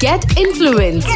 Get influenced.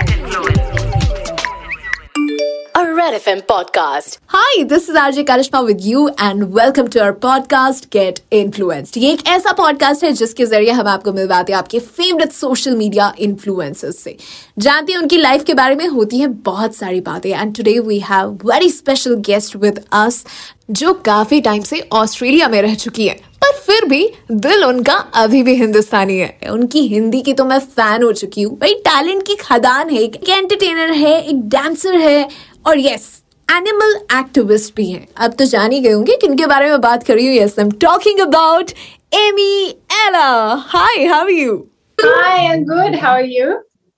A Red FM podcast. Hi, this is RJ Karishma with you and welcome to our podcast Get Influenced. ये एक ऐसा podcast है जिसके ज़रिए हम आपको मिलवाते हैं आपके फेवरेट सोशल मीडिया इन्फ्लुएंसर्स से जानते हैं उनकी लाइफ के बारे में होती हैं बहुत सारी बातें and today we have very special guest with us जो काफ़ी टाइम से ऑस्ट्रेलिया में रह चुकी है पर फिर भी दिल उनका अभी भी हिंदुस्तानी है। उनकी हिंदी की तो मैं फ़ैन हो चुकी हूँ। भाई टैलेंट की खदान है एक एंटरटेनर है एक डांसर है और यस एनिमल एक्टिविस्ट भी हैं। अब तो जान ही गए होंगे किनके बारे में बात कर रही हूँ। Yes am talking about Amy Ella hi how are you Hi, I'm good. How are?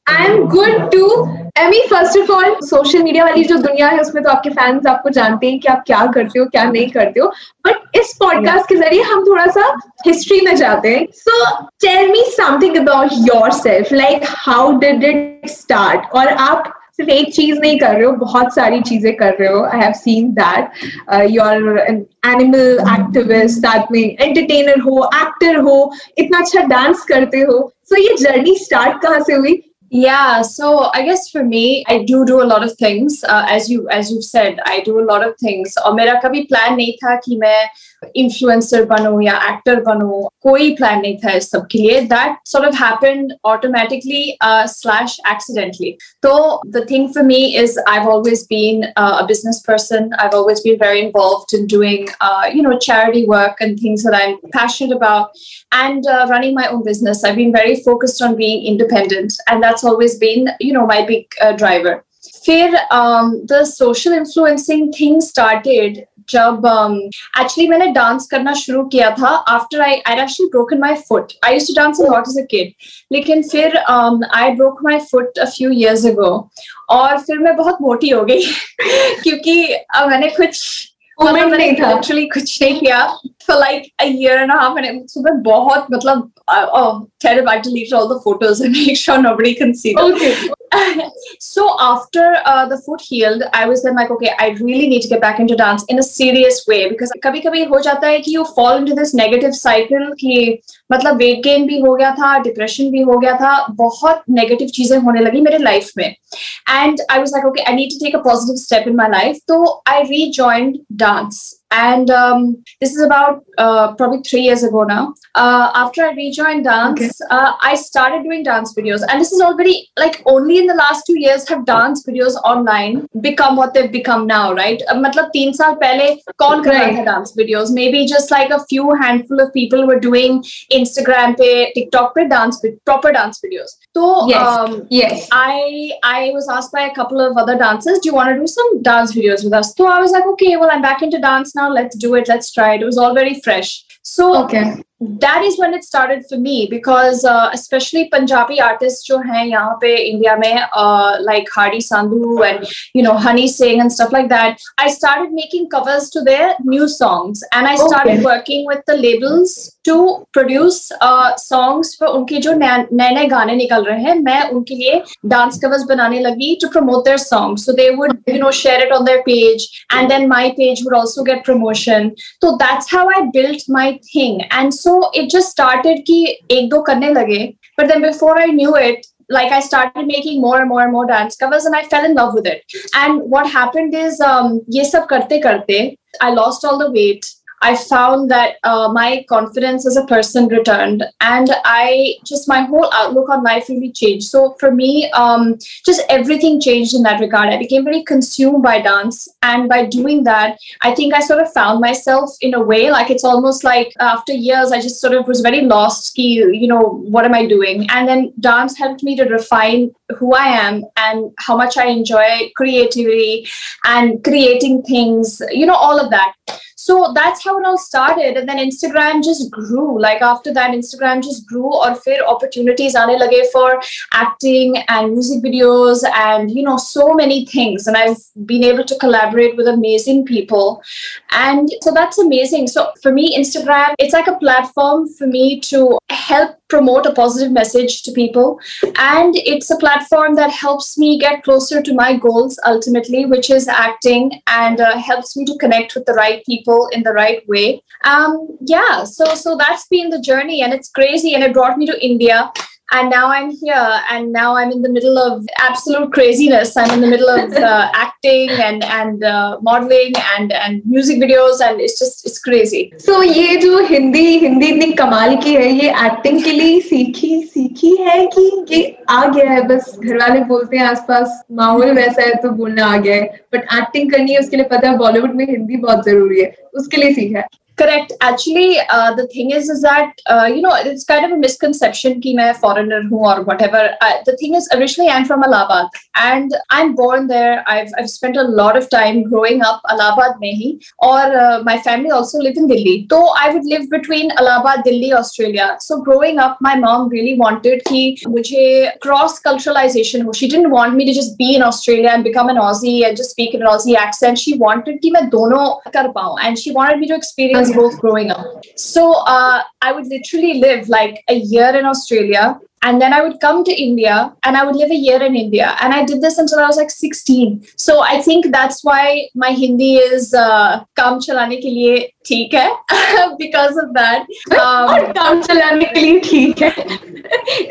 I'm good too. Amy first of all social media वाली जो दुनिया है उसमें तो आपके फैंस आपको जानते हैं कि आप क्या करते हो क्या नहीं करते हो। बट इस पॉडकास्ट के ज़रिए हम थोड़ा सा हिस्ट्री में जाते हैं। So tell me something about yourself like how did it start और आप सिर्फ़ एक चीज़ नहीं कर रहे हो बहुत सारी चीज़ें कर रहे हो। I have seen that you are animal activist साथ में एंटरटेनर हो एक्टर हो इतना अच्छा डांस करते हो। सो so, ये जर्नी स्टार्ट कहाँ से हुई? Yeah, so I guess for me, I do do a lot of things. Uh, as you as you've said, I do a lot of things. और मेरा कभी plan नहीं था कि मैं influencer बनूं या actor बनूं. कोई plan नहीं था इस सब के लिए. That sort of happened automatically uh, slash accidentally. So the thing for me is I've always been uh, a business person. I've always been very involved in doing uh, you know charity work and things that I'm passionate about and uh, running my own business. I've been very focused on being independent, and that's always been you know my big uh, driver. फिर um, the social influencing thing started जब actually मैंने dance करना शुरू किया था after I I actually broken my foot I used to dance lot as a kid लेकिन फिर I broke my foot a few years ago और फिर मैं बहुत मोटी हो गई क्योंकि uh, मैंने कुछ नहीं था। एक्चुअली कुछ नहीं किया for like a year and a half मैंने सुबह बहुत मतलब uh, oh terrible I delete all the photos and make sure nobody can see them Okay. so after uh, the foot healed, I was then like, okay, I really need to get back into dance in a serious way because कभी कभी हो जाता है कि you fall into this negative cycle कि मतलब weight gain भी हो गया था depression भी हो गया था बहुत negative चीजें होने लगी मेरे life में and I was like, okay, I need to take a positive step in my life. So I rejoined dance. And um, this is about uh, probably three years ago now. Uh, after I rejoined dance, Okay. uh, I started doing dance videos. And this is already like only in the last two years have dance videos online become what they've become now, right? Uh, matlab, teen saal pehle, kaun right. dance videos? Maybe just like a few handful of people were doing Instagram pe, TikTok pe dance, proper dance videos. So, yes. Um, yes. I, I was asked by a couple of other dancers, do you want to do some dance videos with us? So I was like, okay, well, I'm back into dance now. Let's do it. Let's try it. It was all very fresh. So, okay that is when it started for me because uh, especially Punjabi artists who are यहाँ पे India uh, like Harrdy Sandhu and you know Honey Singh and stuff like that I started making covers to their new songs and I started okay. working with the labels to produce uh, songs for unki जो नए नए nikal निकल रहे हैं मैं उनके dance covers बनाने लगी to promote their songs. So they would you know share it on their page and then my page would also get promotion. So that's how I built my thing. And so so it just started ki ek do karne lage but then before i knew it like I started making more and more and more dance covers and I fell in love with it. And what happened is um ye sab karte karte, I lost all the weight. I found that uh, my confidence as a person returned, and I just my whole outlook on life really changed. So for me, um, just everything changed in that regard. I became very consumed by dance, and by doing that, I think I sort of found myself in a way like it's almost like after years, I just sort of was very lost. You know, what am I doing? And then dance helped me to refine who I am and how much I enjoy creativity and creating things, you know, all of that so that's how it all started. And then instagram just grew. Like after that instagram just grew. Or fair opportunities aane lage for acting and music videos and you know so many things. And i've been able to collaborate with amazing people. And so that's amazing. So for me instagram it's like a platform for me to help promote a positive message to people. And it's a platform that helps me get closer to my goals ultimately which is acting and uh, helps me to connect with the right people in the right way. Um, yeah, so so that's been the journey, and it's crazy, and it brought me to India and now i'm here and now i'm in the middle of absolute craziness i'm in the middle of uh, acting and and uh, modeling and and music videos and it's just it's crazy so ये जो हिंदी हिंदी इतनी कमाल की है ये acting के लिए सीखी सीखी है कि ये आ गया है बस घर वाले बोलते हैं आसपास माहौल वैसा है तो बोलना आ गया है बट एक्टिंग करनी है उसके लिए पता है बॉलीवुड में हिंदी बहुत ज़रूरी है उसके लिए सीखा है correct. Actually uh, the thing is is that uh, you know it's kind of a misconception ki main foreigner hu or whatever. Uh, the thing is originally i'm from allahabad and i'm born there. I've i've spent a lot of time growing up allahabad mein hi or my family also live in delhi. So i would live between allahabad delhi australia. So growing up my mom really wanted ki mujhe cross culturalization ho she didn't want me to just be in australia and become an aussie and just speak in an aussie accent. She wanted ki main dono kar paun and she wanted me to experience both growing up. So uh, I would literally live like a year in Australia and then I would come to India and I would live a year in India. And I did this until I was like 16. So I think that's why my Hindi is uh, kam chalane ke liye ठीक है? Because of that और काम चलाने के लिए ठीक है।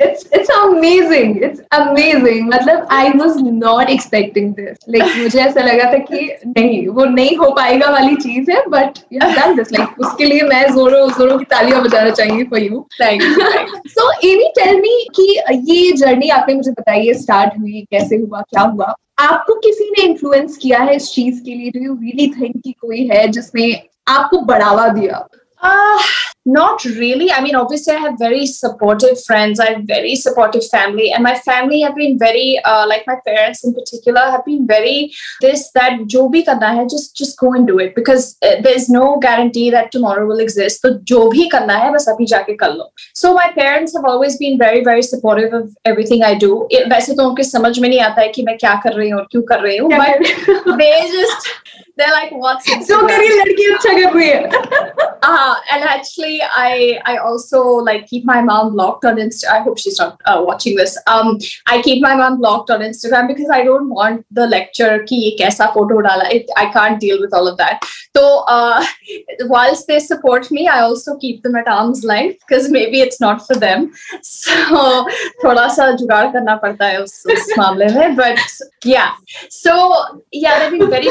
It's it's amazing it's amazing मतलब I was not expecting this like मुझे ऐसा लगा था कि नहीं वो नहीं हो पाएगा वाली चीज़ है बट डन दिस लाइक उसके लिए मैं जोरों जोरों की तालियाँ बजाना चाहेंगी for you thank you so Annie tell me कि ये जर्नी आपने मुझे बताई है स्टार्ट हुई कैसे हुआ क्या हुआ? आपको किसी ने इन्फ्लुएंस किया है इस चीज़ के लिए? डू यू रियली थिंक कि कोई है जिसने आपको बढ़ावा दिया Uh, not really. I mean, obviously, I have very supportive friends. I have very supportive family, and my family have been very, uh, like my parents in particular, have been very this that jo bhi karna hai, just just go and do it because uh, there is no guarantee that tomorrow will exist. So jo bhi karna hai, bas abhi jaake kar lo. So my parents have always been very very supportive of everything I do. वैसे तो उनके समझ में नहीं आता है कि मैं क्या कर रही हूँ और क्यों कर रही हूँ, but they just they're like, what's जो करिए लड़की अच्छा कर रही है. Uh, and actually, I I also like keep my mom blocked on Insta. I hope she's not uh, watching this. Um, I keep my mom blocked on Instagram because I don't want the lecture ki kaisa photo dala. It, I can't deal with all of that. So uh, whilst they support me, I also keep them at arm's length because maybe it's not for them. So thoda sa jugaad karna padta hai us, us मामले में. But yeah, so yeah, they've been very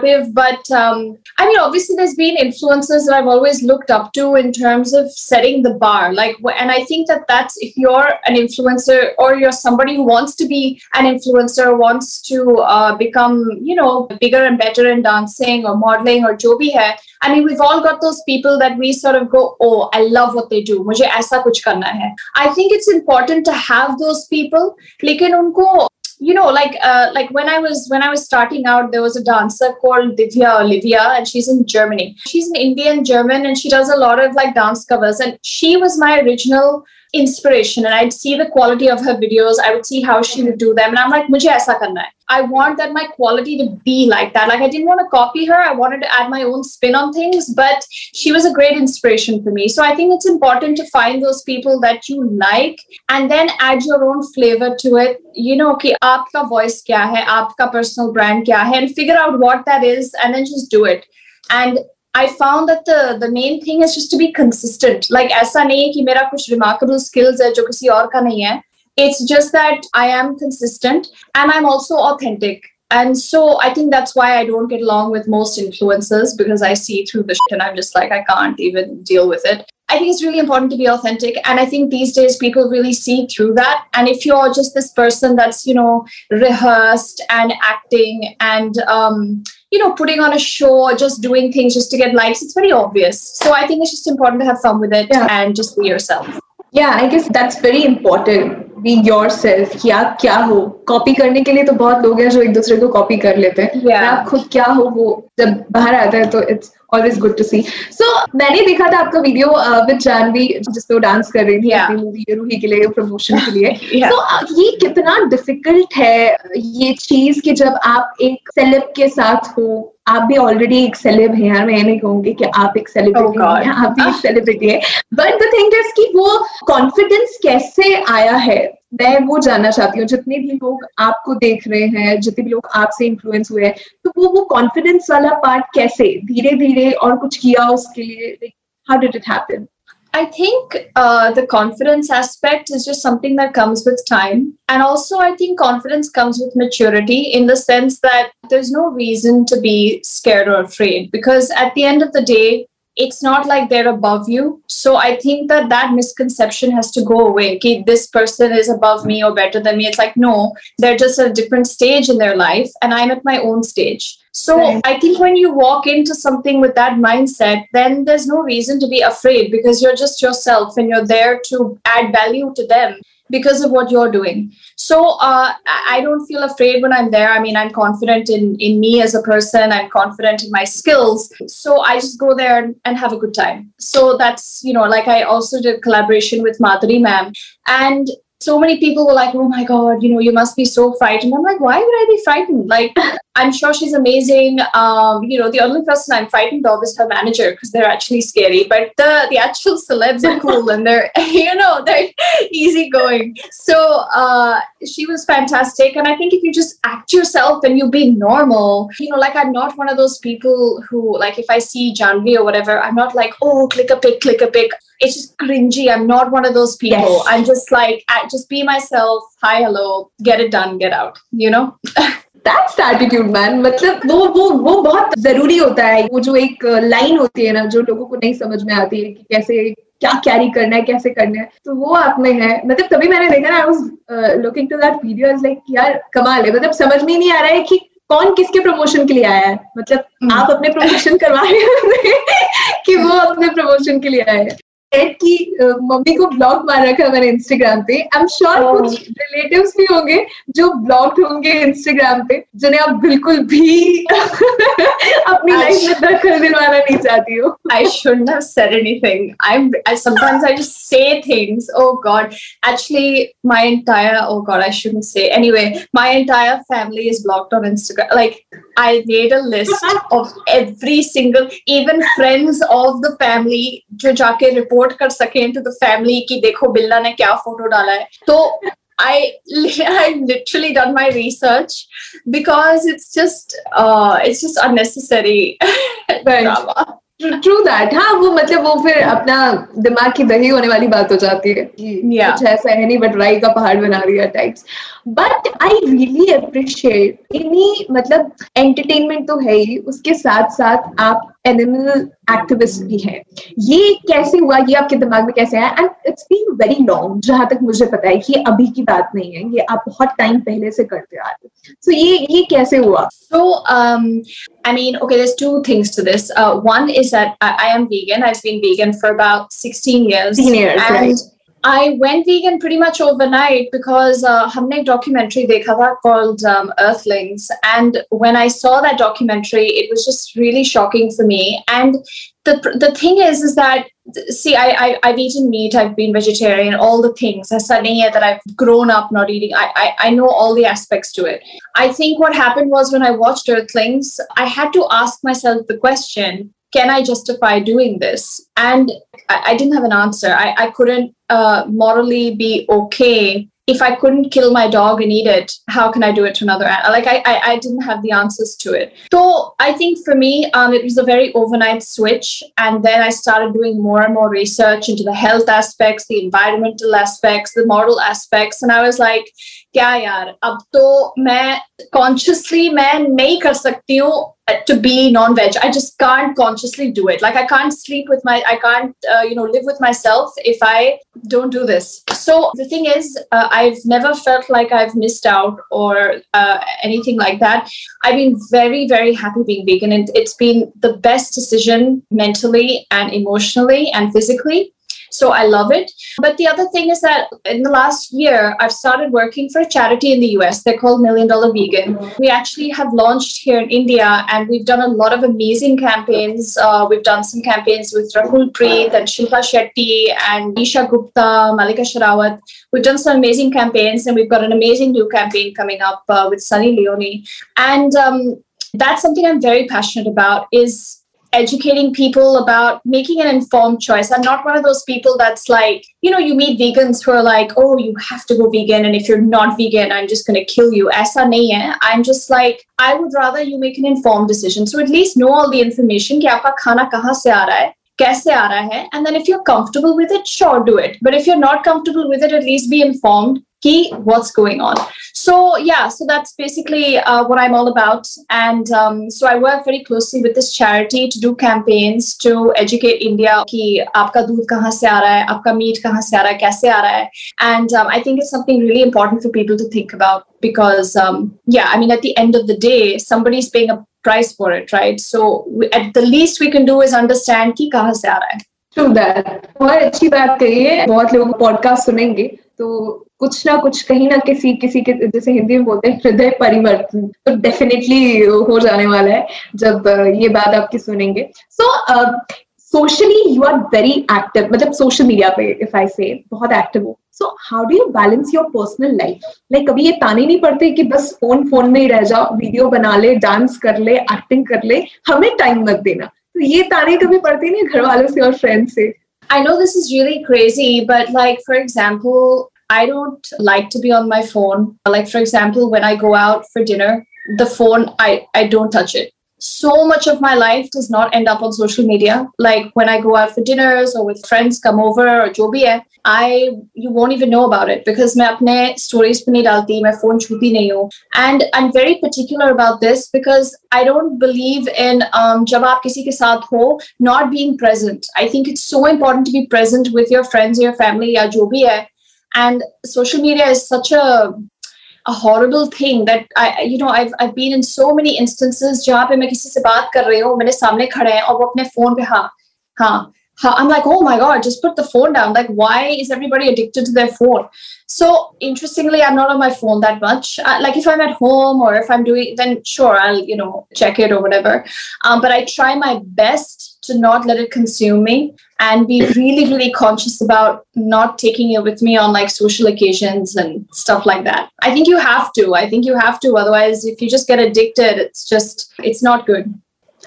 but um, I mean, obviously, there's been influences that I've always looked up to in terms of setting the bar. Like, and I think that that's if you're an influencer or you're somebody who wants to be an influencer, wants to uh, become, you know, bigger and better in dancing or modeling or jo bhi. I mean, we've all got those people that we sort of go, oh, I love what they do. I think it's important to have those people. Lekin unko you know like uh, like when i was when i was starting out there was a dancer called divya olivia and she's in germany. She's an indian german and she does a lot of like dance covers and she was my original inspiration and I'd see the quality of her videos. I would see how she would do them. And I'm like, Mujhe aisa karna hai. I want that my quality to be like that. Like I didn't want to copy her. I wanted to add my own spin on things, but she was a great inspiration for me. So I think it's important to find those people that you like and then add your own flavor to it. You know, okay, aapka voice kya hai, aapka personal brand kya hai, and figure out what that is and then just do it. And I found that the the main thing is just to be consistent. Like ऐसा नहीं है कि मेरा कुछ remarkable skills है जो किसी और का नहीं है. It's just that I am consistent and I'm also authentic. And so I think that's why I don't get along with most influencers because I see through the shit and I'm just like I can't even deal with it. I think it's really important to be authentic. And I think these days people really see through that. And if you're just this person that's, you know, rehearsed and acting and, um, you know, putting on a show or just doing things just to get likes, it's very obvious. So I think it's just important to have fun with it yeah. and just be yourself. Yeah, I guess that's very important. Being yourself. Kya kya ho. Copy करने के लिए तो बहुत लोग हैं जो एक दूसरे को कॉपी कर लेते हैं Yeah. आप खुद क्या हो वो जब बाहर आता है तो it's always good to see so मैंने देखा था आपका वीडियो विद जानवी जिसपे वो डांस कर रही थी Yeah. अपनी मूवी रूही के लिए प्रमोशन के लिए Yeah. तो ये कितना डिफ़िकल्ट है ये चीज़ कि जब आप एक सेलेब के साथ हो आप भी ऑलरेडी एक सेलेब है यार मैं ये नहीं कहूँगी कि आप एक सेलिब्रिटी Oh हैं आप भी एक सेलिब्रिटी है बट द थिंग इज़ कि वो कॉन्फिडेंस कैसे आया है मैं वो जानना चाहती हूँ जितने भी लोग आपको देख रहे हैं जितने भी लोग आपसे इन्फ्लुएंस हुए हैं तो वो वो कॉन्फिडेंस वाला पार्ट कैसे धीरे धीरे और कुछ किया उसके लिए how did it happen I think uh, the confidence aspect is just something that comes with time. And also, I think confidence comes with maturity in the sense that there's no reason to be scared or afraid because at the end of the day, it's not like they're above you. So I think that that misconception has to go away. Okay, this person is above me or better than me. It's like, no, they're just at a different stage in their life, and I'm at my own stage. So Right. I think when you walk into something with that mindset, then there's no reason to be afraid because you're just yourself and you're there to add value to them because of what you're doing. So uh, I don't feel afraid when I'm there. I mean, I'm confident in in me as a person. I'm confident in my skills. So I just go there and, and have a good time. So that's you know, like I also did collaboration with Madhuri ma'am, and so many people were like, "Oh my god, you know, you must be so frightened." I'm like, "Why would I be frightened? Like, I'm sure she's amazing. Um, you know, the only person I'm frightened of is her manager because they're actually scary. But the the actual celebs are cool and they're you know they're easygoing. So uh, she was fantastic, and I think if you just act yourself and you be normal, you know, like I'm not one of those people who like if I see Janhvi or whatever, I'm not like oh click a pic, click a pic. It's just cringy. I'm not one of those people. Yes. I'm just like I just be myself. Hi, hello, get it done, get out. You know. That's attitude man मतलब वो वो वो बहुत ज़रूरी होता है। वो जो एक लाइन होती है ना जो लोगों को नहीं समझ में आती है कि कैसे क्या कैरी करना है कैसे करना है तो वो आप में है। मतलब तभी मैंने देखा ना I was looking to that video like यार कमाल है। मतलब समझ में नहीं आ रहा है कि कौन किसके प्रमोशन के लिए आया है। मतलब आप अपने प्रमोशन करवा रहे हो कि वो अपने प्रमोशन के लिए आए डेड की मम्मी को ब्लॉक मार रखा मैंने इंस्टाग्राम पे। आई एम श्योर कुछ रिलेटिव भी होंगे जो ब्लॉक्ड होंगे इंस्टाग्राम पे जिन्हें आप बिल्कुल भी अपनी लाइफ में दखल दिलवाना नहीं चाहती हो। I should anything I sometimes I just say things God actually my entire God I shouldn't say anyway my entire family is blocked on Instagram like I made a list of every single, even friends of the family, जो जाके report कर सके to the family कि देखो बिल्ला ने क्या photo डाला है तो I I literally done my research because it's just uh it's just unnecessary drama. True that हाँ वो मतलब वो फिर अपना दिमाग की दही होने वाली बात हो जाती है कि Yeah. कुछ ऐसा है नहीं बट राई का पहाड़ बना दिया types but I really appreciate इन्हीं मतलब एंटरटेनमेंट तो है ही उसके साथ साथ आप एनिमल एक्टिविस्ट भी है। ये कैसे हुआ ये आपके दिमाग में कैसे आया? And it's been very long जहाँ तक मुझे पता है कि अभी की बात नहीं है। ये आप बहुत टाइम पहले से करते आ रहे हो। सो ये ये कैसे हुआ? So I mean okay this two things two this one is that I am vegan I been vegan for about 16 years 16 I went vegan pretty much overnight because uh, हमने एक documentary देखा था called um, Earthlings, and when I saw that documentary, it was just really shocking for me. And the the thing is, is that see, I, I I've eaten meat, I've been vegetarian, all the things. ऐसा नहीं है that I've grown up not eating. I, I I know all the aspects to it. I think what happened was when I watched Earthlings, I had to ask myself the question can I justify doing this? And I, I didn't have an answer. I, I couldn't uh, morally be okay if I couldn't kill my dog and eat it. How can I do it to another animal? Like I, I, I didn't have the answers to it. So I think for me, um, it was a very overnight switch, and then I started doing more and more research into the health aspects, the environmental aspects, the moral aspects, and I was like, क्या यार अब तो मैं consciously मैं नहीं कर सकती हूँ to be non-veg i just can't consciously do it. Like i can't sleep with my i can't uh, you know live with myself if i don't do this. So the thing is uh, i've never felt like i've missed out or uh, anything like that. I've been very very happy being vegan and it's been the best decision mentally and emotionally and physically So I love it. But the other thing is that in the last year, I've started working for a charity in the US. They're called Million Dollar Vegan. We actually have launched here in India and we've done a lot of amazing campaigns. Uh, we've done some campaigns with Rakul Preet and Shilpa Shetty and Esha Gupta, Mallika Sherawat. We've done some amazing campaigns and we've got an amazing new campaign coming up uh, with Sunny Leone. And um, that's something I'm very passionate about is educating people about making an informed choice. I'm not one of those people that's like, you know, you meet vegans who are like, oh, you have to go vegan. And if you're not vegan, I'm just going to kill you. Aisa nahi hai. I'm just like, I would rather you make an informed decision. So at least know all the information कि आपका खाना कहाँ से आ रहा है कैसे आ रहा है and then if you're comfortable with it sure do it but if you're not comfortable with it at least be informed key what's going on so yeah so that's basically uh, what i'm all about and um, so i work very closely with this charity to do campaigns to educate india ki aapka doodh kahan se aa raha hai aapka meat kahan se aa raha hai kaise aa raha hai and um, i think it's something really important for people to think about because um, yeah i mean at the end of the day somebody's paying a price for it right so we, at the least we can do is understand ki kahan se aa raha hai True that. बहुत अच्छी बात कही है बहुत लोग podcast सुनेंगे तो कुछ ना कुछ कहीं ना किसी किसी के जैसे हिंदी में बोलते हैं हृदय परिवर्तन तो डेफिनेटली हो जाने वाला है जब ये बात आपकी सुनेंगे। So socially you are very active मतलब सोशल मीडिया पे इफ़ आई से बहुत एक्टिव हो। So how do you balance your personal life like कभी ये ताने नहीं पड़ते कि बस फ़ोन फ़ोन में ही रह जाओ वीडियो बना ले डांस कर ले एक्टिंग कर ले हमें टाइम मत देना। तो ये ताने कभी पड़ते नहीं घर वालों से और फ्रेंड से? I know this is really crazy, but like, for example, I don't like to be on my phone. Like, for example, when I go out for dinner, the phone, I, I don't touch it. So much of my life does not end up on social media. Like when I go out for dinners or with friends come over or jo bhi hai, I you won't even know about it because मैं अपने stories पे नहीं डालती मैं phone छूती नहीं हूँ and I'm very particular about this because I don't believe in um, जब आप किसी के साथ हो not being present. I think it's so important to be present with your friends or your family या जो भी है and social media is such a a horrible thing that I you know I've I've been in so many instances जहाँ पे मैं किसी से बात कर रही हूँ मेरे सामने खड़े हैं और वो अपने फोन पे हाँ हाँ हाँ I'm like oh my god just put the phone down. Like why is everybody addicted to their phone? So interestingly I'm not on my phone that much. Uh, like if I'm at home or if I'm doing then sure I'll you know check it or whatever. Um, but I try my best to not let it consume me and be really really conscious about not taking it with me on like social occasions and stuff like that. I think you have to. I think you have to. Otherwise if you just get addicted it's just it's not good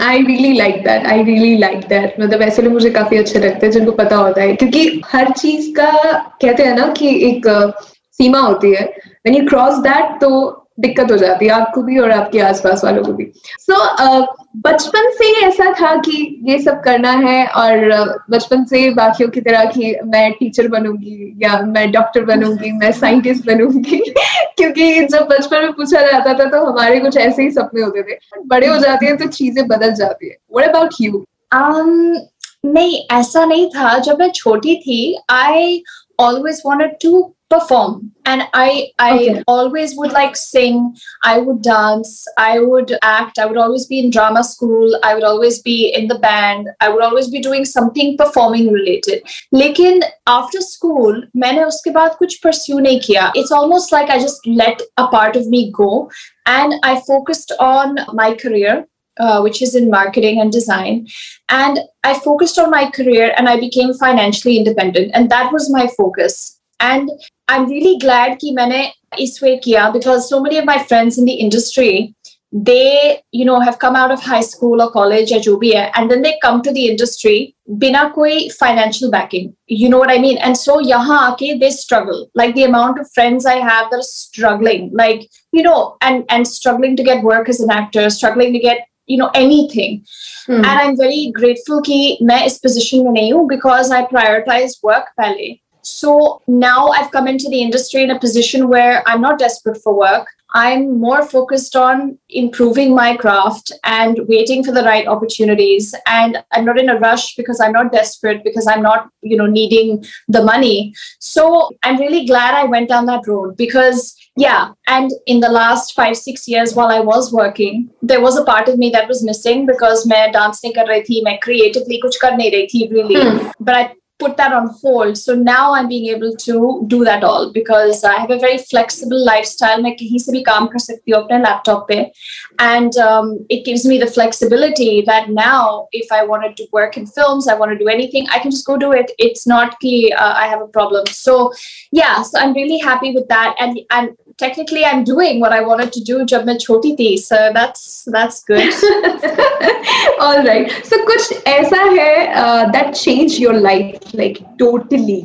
I really like that I really like that मतलब ऐसे लोग मुझे काफ़ी अच्छे लगते हैं, जिनको पता होता है। क्योंकि हर चीज़ का कहते हैं ना कि एक सीमा होती है। वेन यू क्रॉस दैट तो दिक्कत हो जाती है आपको भी और आपके आसपास वालों को भी। सो so, बचपन से ही ऐसा था कि ये सब करना है और बचपन से बाकियों की तरह कि मैं टीचर बनूँगी या मैं डॉक्टर बनूँगी मैं साइंटिस्ट बनूँगी क्योंकि जब बचपन में पूछा जाता था तो हमारे कुछ ऐसे ही सपने होते थे। बड़े हो जाते हैं तो चीज़ें बदल जाती है। व्हाट अबाउट यू नहीं ऐसा नहीं था। जब मैं छोटी थी आई always wanted to perform. And i i okay. always would like sing. I would dance. I would act. I would always be in drama school. I would always be in the band. I would always be doing something performing related. Lekin after school maine uske baad kuch pursue nahi kiya. It's almost like i just let a part of me go. And i focused on my career uh, which is in marketing and design. And I focused on my career and I became financially independent. And that was my focus. And I'm really glad कि मैंने इस way किया because so many of my friends in the industry they you know have come out of high school or college या जो भी है and then they come to the industry बिना कोई financial backing you know what I mean and so यहाँ आके they struggle like the amount of friends I have that are struggling like you know and and struggling to get work as an actor struggling to get you know anything hmm. and I'm very grateful कि मैं इस position में नहीं हूँ because I prioritize work पहले so now I've come into the industry in a position where I'm not desperate for work. I'm more focused on improving my craft and waiting for the right opportunities. And I'm not in a rush because I'm not desperate because I'm not, you know, needing the money. So I'm really glad I went down that road because yeah and in the last five six years while i was working there was a part of me that was missing because मैं dance नहीं कर रही थी मैं creatively कुछ कर नहीं रही थी really hmm. but i put that on hold. So now I'm being able to do that all because I have a very flexible lifestyle. मैं कहीं से भी काम कर सकती हूँ अपने laptop पे, and um, it gives me the flexibility that now if I wanted to work in films, I want to do anything, I can just go do it. It's not कि uh, I have a problem. So yeah, so I'm really happy with that, and and technically I'm doing what I wanted to do जब मैं छोटी थी. So that's that's good. All right. So कुछ ऐसा है uh, that changed your life like totally.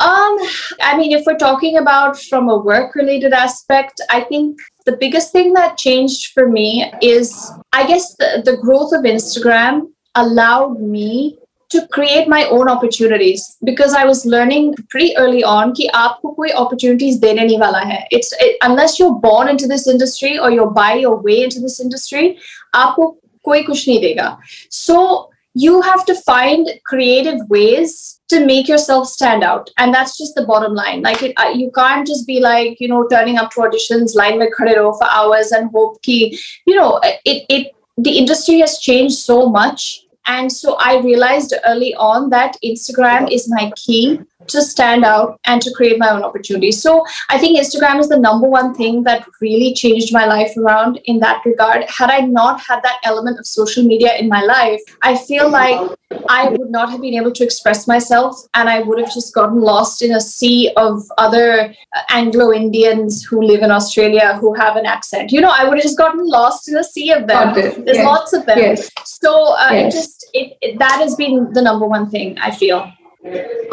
Um, I mean, if we're talking about from a work related aspect, I think the biggest thing that changed for me is, I guess, the, the growth of Instagram allowed me to create my own opportunities because I was learning pretty early on कि आपको कोई opportunities देने नहीं वाला है. It's it, unless you're born into this industry or you're buy your way into this industry, आपको कोई कुछ नहीं देगा. So you have to find creative ways to make yourself stand out. And that's just the bottom line. Like it, uh, you can't just be like you know turning up to auditions line mein khade for hours and hope ki you know it it the industry has changed so much. And so i realized early on that instagram is my key to stand out and to create my own opportunities so i think instagram is the number one thing that really changed my life around in that regard. Had i not had that element of social media in my life i feel like i would not have been able to express myself and i would have just gotten lost in a sea of other uh, anglo-indians who live in australia who have an accent. You know i would have just gotten lost in a sea of them. There's Yes. lots of them. Yes. so uh, Yes. it just it, it that has been the number one thing i feel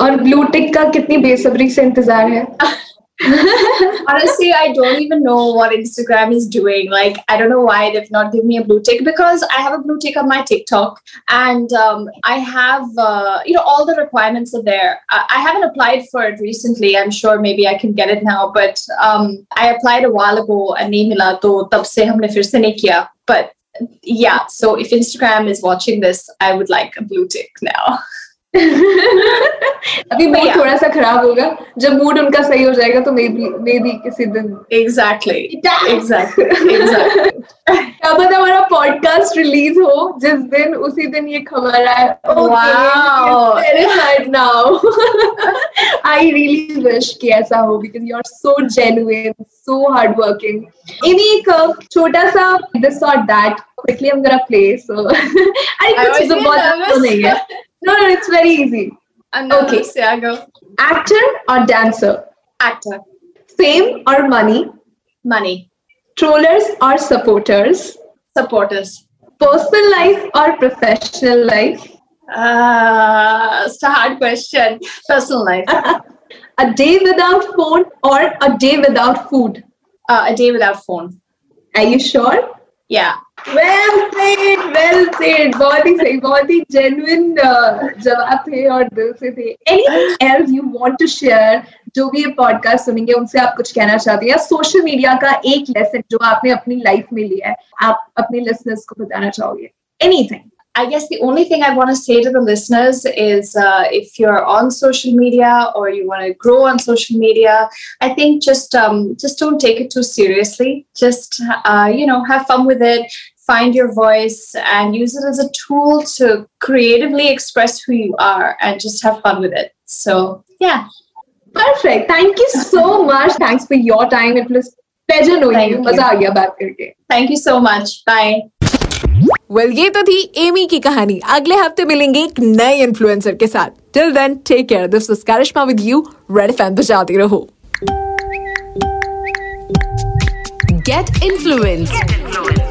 और blue tick का कितनी बेसब्री से इंतजार है Honestly, I don't even know what Instagram is doing. Like, I don't know why they've not given me a blue tick because I have a blue tick on my TikTok and um, I have, uh, you know, all the requirements are there. I, I haven't applied for it recently. I'm sure maybe I can get it now, but um, I applied a while ago and नहीं मिला तो तब से हमने फिर से नहीं किया. But yeah, so if Instagram is watching this, I would like a blue tick now. अभी मूड थोड़ा सा खराब होगा। जब मूड उनका सही हो जाएगा तो मे बी मे बी किसी दिन. Exactly. क्या पता हमारा पॉडकास्ट रिलीज़ हो जिस दिन उसी दिन ये खबर आए नाउ आई रियली विश कि ऐसा हो because you are so genuine so hard working इन्हीं एक छोटा सा दिस और that quickly gonna play so अरे I कुछ तो बहुत तो नहीं है। No no it's very easy okay. Yeah, go. actor or dancer Actor. fame or money Money. trollers or supporters Supporters. personal life or professional life Uh, it's a hard question. Personal life. a day without phone or a day without food Uh, a day without phone. are you sure Yeah. well said well said बहुत ही सही बहुत ही genuine uh, जवाब थे और दिल से थे anything else you want to share जो भी ये पॉडकास्ट सुनेंगे उनसे आप कुछ कहना चाहते हैं या सोशल मीडिया का एक लेसन जो आपने अपनी लाइफ में लिया है आप अपने लिसनर्स को बताना चाहोगे anything I guess the only thing I want to say to the listeners is uh, if you're on social media or you want to grow on social media, I think just um, just don't take it too seriously. Just uh, you know, have fun with it. Find your voice and use it as a tool to creatively express who you are and just have fun with it. So yeah, Perfect. Thank you so much. Thanks for your time. It was pleasure knowing Thank you. you. मजा आ गया बात करके. thank you so much. Bye. Well ये तो थी Amy की कहानी अगले हफ्ते मिलेंगे एक नए इन्फ्लुएंसर के साथ till then take care this is Karishma with you red FM बजाते रहो Get influenced.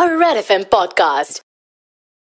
a Red FM podcast.